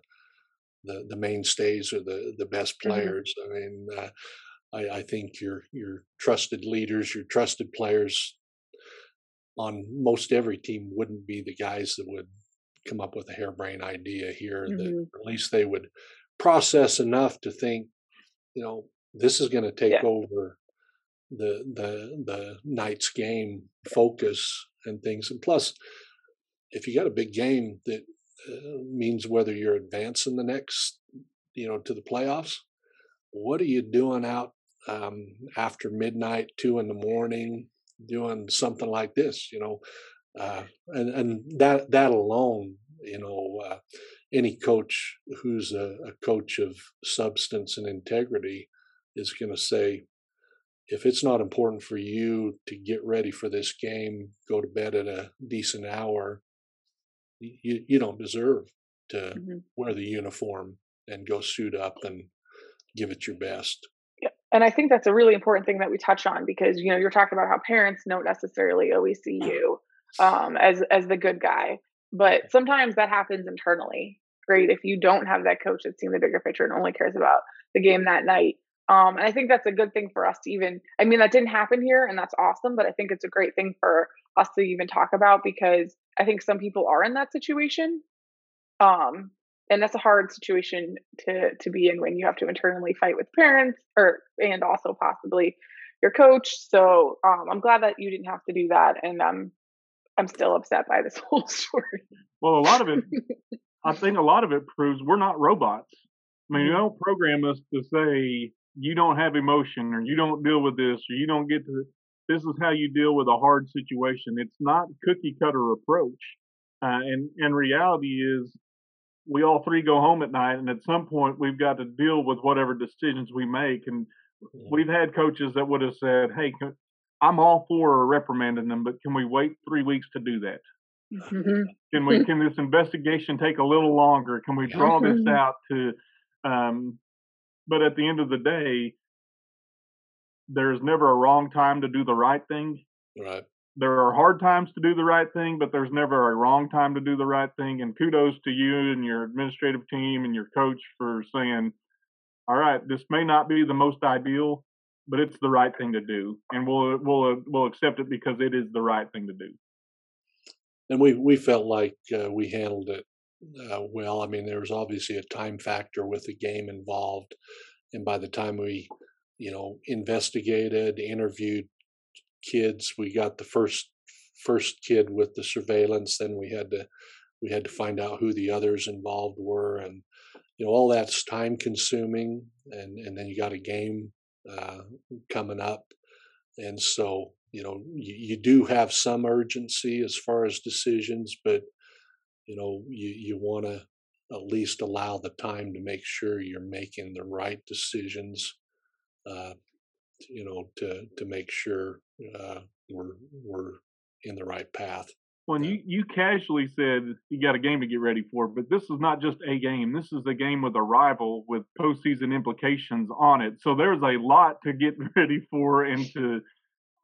the, the mainstays or the the best mm-hmm. players. Mm-hmm. I mean, uh, I, I think your your trusted leaders, your trusted players on most every team wouldn't be the guys that would come up with a harebrained idea here mm-hmm. that at least they would process enough to think you know this is going to take yeah. over the the the night's game focus and things and plus if you got a big game that uh, means whether you're advancing the next you know to the playoffs what are you doing out um, after midnight two in the morning doing something like this, you know, uh, and and that that alone, you know, uh, any coach who's a, a, coach of substance and integrity is going to say, if it's not important for you to get ready for this game, go to bed at a decent hour, you you don't deserve to mm-hmm. wear the uniform and go suit up and give it your best and i think that's a really important thing that we touch on because you know you're talking about how parents don't necessarily always see you um, as as the good guy. But sometimes that happens internally right? If you don't have that coach that's seeing the bigger picture and only cares about the game that night. Um, and i think that's a good thing for us to even i mean that didn't happen here and that's awesome but i think it's a great thing for us to even talk about because i think some people are in that situation. Um, and that's a hard situation to to be in when you have to internally fight with parents or and also possibly your coach so um, i'm glad that you didn't have to do that and um, i'm still upset by this whole story well a lot of it i think a lot of it proves we're not robots i mean you mm-hmm. don't program us to say you don't have emotion or you don't deal with this or you don't get to this is how you deal with a hard situation. It's not cookie cutter approach. Uh, and and reality is we all three go home at night and at some point we've got to deal with whatever decisions we make and mm-hmm. we've had coaches that would have said hey i'm all for reprimanding them but can we wait three weeks to do that? Mm-hmm. can we can this investigation take a little longer? Can we draw this out to um, but at the end of the day there's never a wrong time to do the right thing. Right there are hard times to do the right thing, but there's never a wrong time to do the right thing. And kudos to you and your administrative team and your coach for saying, all right, this may not be the most ideal, but it's the right thing to do. And we'll, we'll, we'll accept it because it is the right thing to do. And we, we felt like uh, we handled it uh, well. I mean, there was obviously a time factor with the game involved. And by the time we, you know, investigated, interviewed kids. We got the first first kid with the surveillance. Then we had to we had to find out who the others involved were, and you know all that's time consuming. And and then you got a game uh, coming up, and so you know you, you do have some urgency as far as decisions, but you know you you want to at least allow the time to make sure you're making the right decisions uh, you know, to to make sure uh, we're we're in the right path. Well, you you casually said you got a game to get ready for, but this is not just a game. This is a game with a rival with postseason implications on it. So there's a lot to get ready for, and to,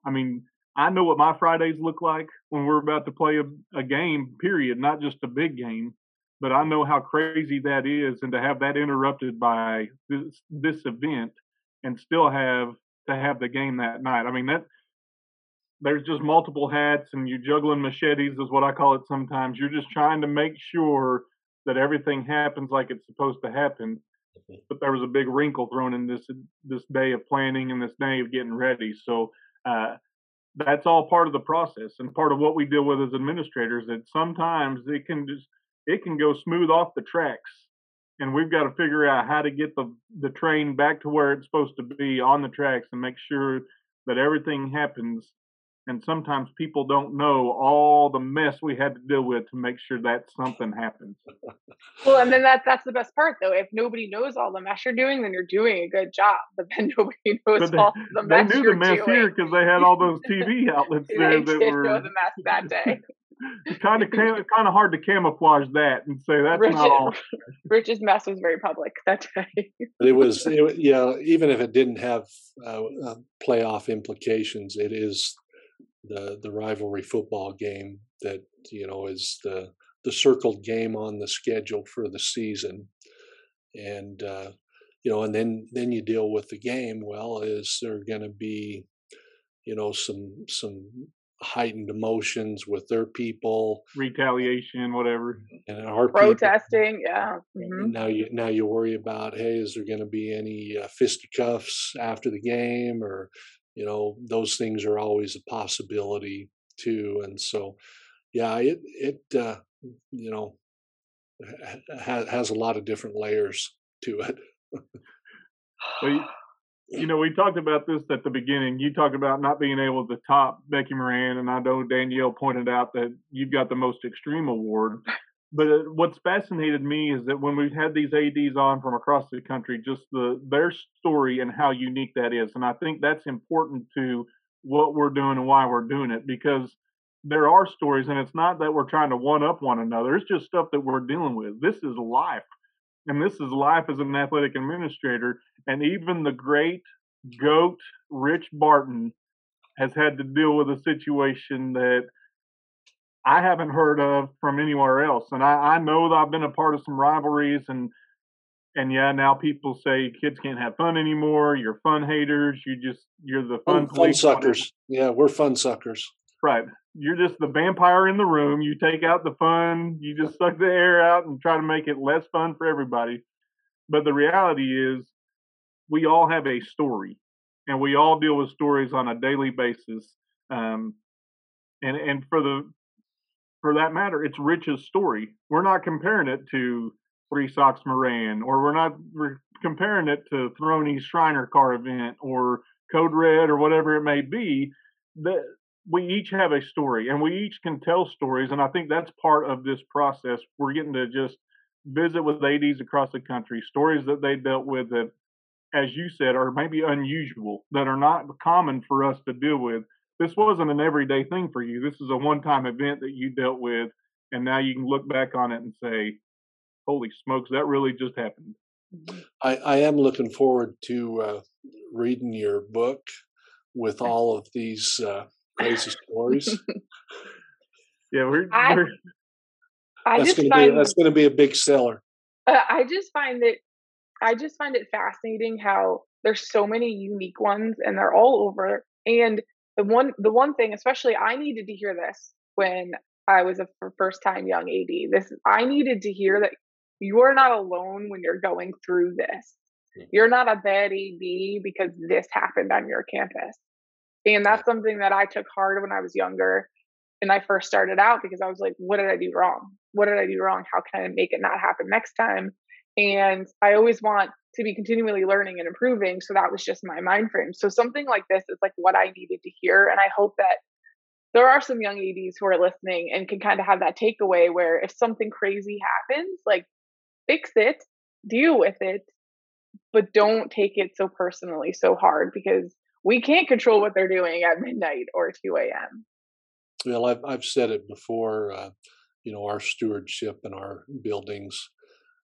I mean, I know what my Fridays look like when we're about to play a, a game. Period, not just a big game, but I know how crazy that is, and to have that interrupted by this this event, and still have to have the game that night. I mean that there's just multiple hats and you're juggling machetes is what I call it sometimes. You're just trying to make sure that everything happens like it's supposed to happen. Mm-hmm. But there was a big wrinkle thrown in this this day of planning and this day of getting ready. So uh, that's all part of the process and part of what we deal with as administrators. That sometimes it can just it can go smooth off the tracks and we've got to figure out how to get the the train back to where it's supposed to be on the tracks and make sure that everything happens and sometimes people don't know all the mess we had to deal with to make sure that something happens. Well, and then that's that's the best part though. If nobody knows all the mess you're doing, then you're doing a good job. But then nobody knows they, all the mess. They knew the mess doing. here because they had all those TV outlets there that were know the mess that day. Kind of kind of hard to camouflage that and say that's Rich, not all. Rich's mess was very public that day. but it was, it, yeah. Even if it didn't have uh, uh, playoff implications, it is the the rivalry football game that you know is the the circled game on the schedule for the season, and uh, you know, and then then you deal with the game. Well, is there going to be you know some some heightened emotions with their people. Retaliation whatever. And our protesting people, yeah mm-hmm. now you now you worry about hey is there going to be any uh, fisticuffs after the game? Or you know those things are always a possibility too. And so yeah it it uh, you know ha- has a lot of different layers to it. Well, you know, we talked about this at the beginning. You talked about not being able to top Becky Moran, and I know Danielle pointed out that you've got the most extreme award. But uh, what's fascinated me is that when we've had these ads on from across the country, just the their story and how unique that is, and I think that's important to what we're doing and why we're doing it because there are stories, and it's not that we're trying to one up one another. It's just stuff that we're dealing with. This is life and this is life as an athletic administrator. And even the great goat Rich Barton has had to deal with a situation that I haven't heard of from anywhere else. And I, I know that I've been a part of some rivalries and and yeah, now people say kids can't have fun anymore. You're fun haters. You just you're the fun, fun suckers. Yeah, we're fun suckers. Right. You're just the vampire in the room. You take out the fun, you just suck the air out and try to make it less fun for everybody. But the reality is, we all have a story, and we all deal with stories on a daily basis. Um, and and for the for that matter, it's Rich's story. We're not comparing it to Three Socks Moran, or we're not we're comparing it to Throny's Shriner car event or Code Red or whatever it may be. That we each have a story and we each can tell stories, and I think that's part of this process. We're getting to just visit with ADs across the country, stories that they dealt with that, as you said, are maybe unusual, that are not common for us to deal with. This wasn't an everyday thing for you. This is a one-time event that you dealt with, and now you can look back on it and say, "Holy smokes, that really just happened." Mm-hmm. I, I am looking forward to uh, reading your book with all of these uh, crazy stories. yeah, we're, I, we're I that's just find, be, that's going to be a big seller. Uh, I just find that I just find it fascinating how there's so many unique ones and they're all over. And the one, the one thing, especially, I needed to hear this when I was a first time young AD. This I needed to hear that you are not alone when you're going through this. Mm-hmm. You're not a bad AD because this happened on your campus. And that's something that I took hard when I was younger and I first started out because I was like, what did I do wrong? What did I do wrong? How can I make it not happen next time? And I always want to be continually learning and improving. So that was just my mind frame. So something like this is like what I needed to hear. And I hope that there are some young ADs who are listening and can kind of have that takeaway where if something crazy happens, like fix it, deal with it, but don't take it so personally, so hard because we can't control what they're doing at midnight or 2 a.m. Well, I've I've said it before. Uh, you know, our stewardship and our buildings,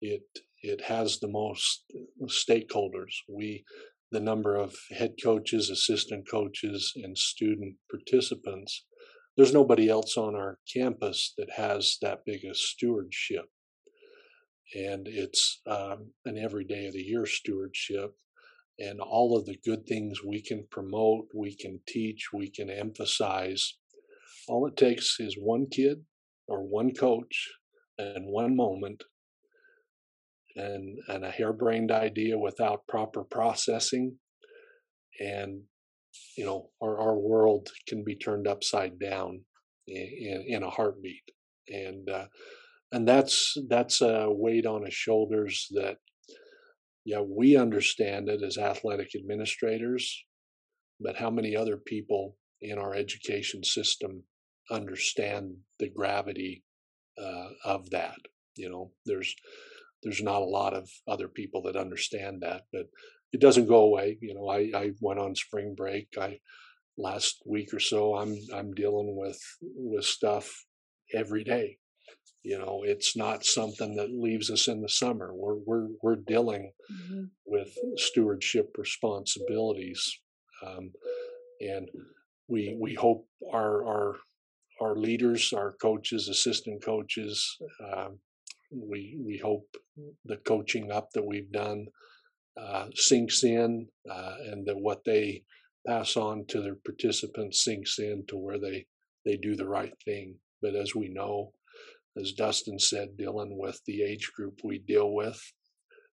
it it has the most stakeholders. We, the number of head coaches, assistant coaches, and student participants. There's nobody else on our campus that has that big a stewardship, and it's um, an every day of the year stewardship. And all of the good things we can promote, we can teach, we can emphasize all it takes is one kid or one coach and one moment and, and a harebrained idea without proper processing. And, you know, our, our world can be turned upside down in, in a heartbeat. And, uh, and that's, that's a weight on his shoulders that, yeah, we understand it as athletic administrators, but how many other people in our education system understand the gravity uh, of that. You know, there's there's not a lot of other people that understand that, but it doesn't go away. You know, I, I went on spring break. I last week or so I'm I'm dealing with with stuff every day. You know, it's not something that leaves us in the summer. We're we're we're dealing mm-hmm. with stewardship responsibilities, um, and we we hope our our our leaders, our coaches, assistant coaches. Um, we we hope the coaching up that we've done uh, sinks in, uh, and that what they pass on to their participants sinks in to where they they do the right thing. But as we know, as Dustin said, dealing with the age group we deal with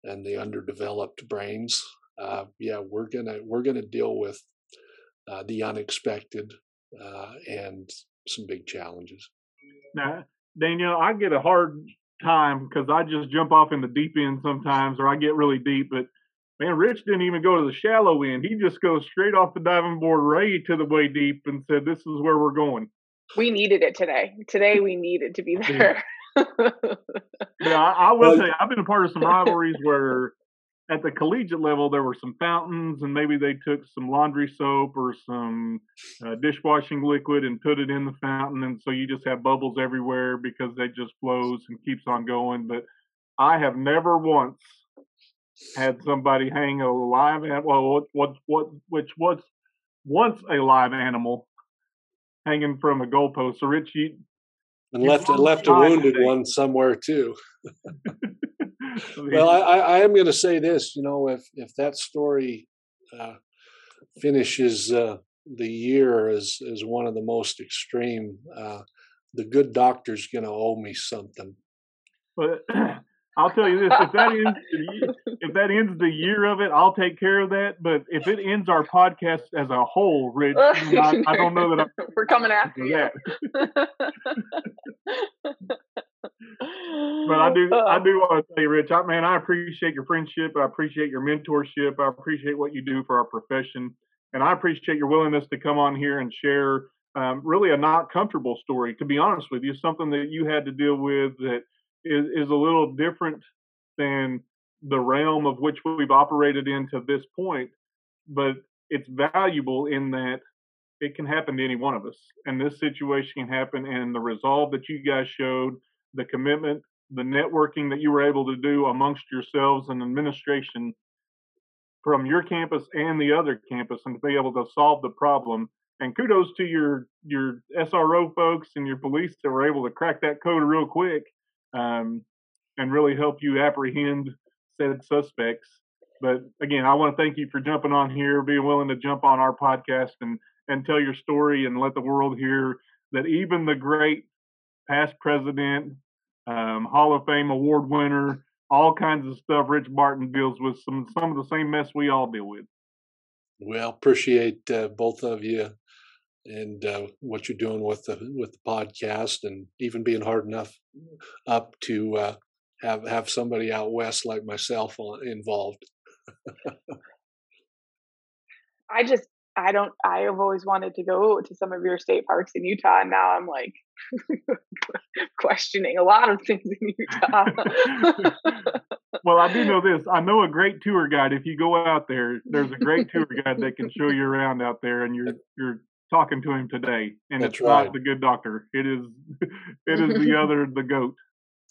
and the underdeveloped brains, uh, yeah, we're gonna we're gonna deal with uh, the unexpected uh, and some big challenges. Now, Danielle, I get a hard time because I just jump off in the deep end sometimes, or I get really deep. But man, Rich didn't even go to the shallow end. He just goes straight off the diving board, right to the way deep, and said, "This is where we're going." We needed it today. Today, we needed to be there. yeah, I, I will say I've been a part of some rivalries where at the collegiate level, there were some fountains, and maybe they took some laundry soap or some uh, dishwashing liquid and put it in the fountain, and so you just have bubbles everywhere because they just flows and keeps on going. But I have never once had somebody hang a live well, what, what, what, which was once a live animal hanging from a goalpost. So, Rich, you, and left left a wounded one somewhere too. well, I, I am going to say this. You know, if if that story uh, finishes uh, the year as as one of the most extreme, uh, the good doctor's going to owe me something. But I'll tell you this: if that ends the, if that ends the year of it, I'll take care of that. But if it ends our podcast as a whole, Rich, I, I don't know that I'm we're coming after that. but I do, I do want to say, Rich, I, man, I appreciate your friendship. I appreciate your mentorship. I appreciate what you do for our profession, and I appreciate your willingness to come on here and share um, really a not comfortable story. To be honest with you, something that you had to deal with that is, is a little different than the realm of which we've operated into this point, but it's valuable in that it can happen to any one of us. And this situation can happen, and the resolve that you guys showed, the commitment, the networking that you were able to do amongst yourselves and administration from your campus and the other campus, and to be able to solve the problem. And kudos to your your SRO folks and your police that were able to crack that code real quick um, and really help you apprehend said suspects. But again, I want to thank you for jumping on here, being willing to jump on our podcast and and tell your story and let the world hear that even the great past president, um, Hall of Fame award winner, all kinds of stuff. Rich Barton deals with some some of the same mess we all deal with. Well, appreciate uh, both of you and uh, what you're doing with the with the podcast, and even being hard enough up to uh, have have somebody out west like myself involved. I just I don't I have always wanted to go to some of your state parks in Utah and now I'm like questioning a lot of things in Utah. well, I do know this. I know a great tour guide. If you go out there, there's a great tour guide that can show you around out there and you're you're talking to him today. And That's it's right. not the good doctor. It is it is the other the goat.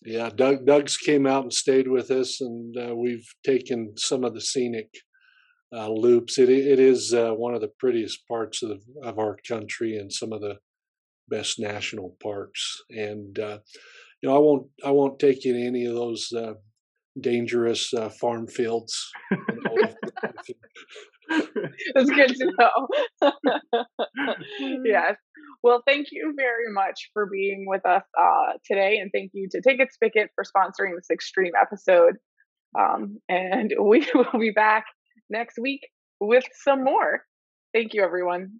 Yeah, Doug Doug's came out and stayed with us, and uh, we've taken some of the scenic uh, loops. It it is uh, one of the prettiest parts of of our country, and some of the best national parks. And uh, you know, I won't I won't take you to any of those uh, dangerous uh, farm fields. It's good to know. yes. Well, thank you very much for being with us uh, today, and thank you to Ticket Spicket for sponsoring this extreme episode. Um, and we will be back next week with some more. Thank you, everyone.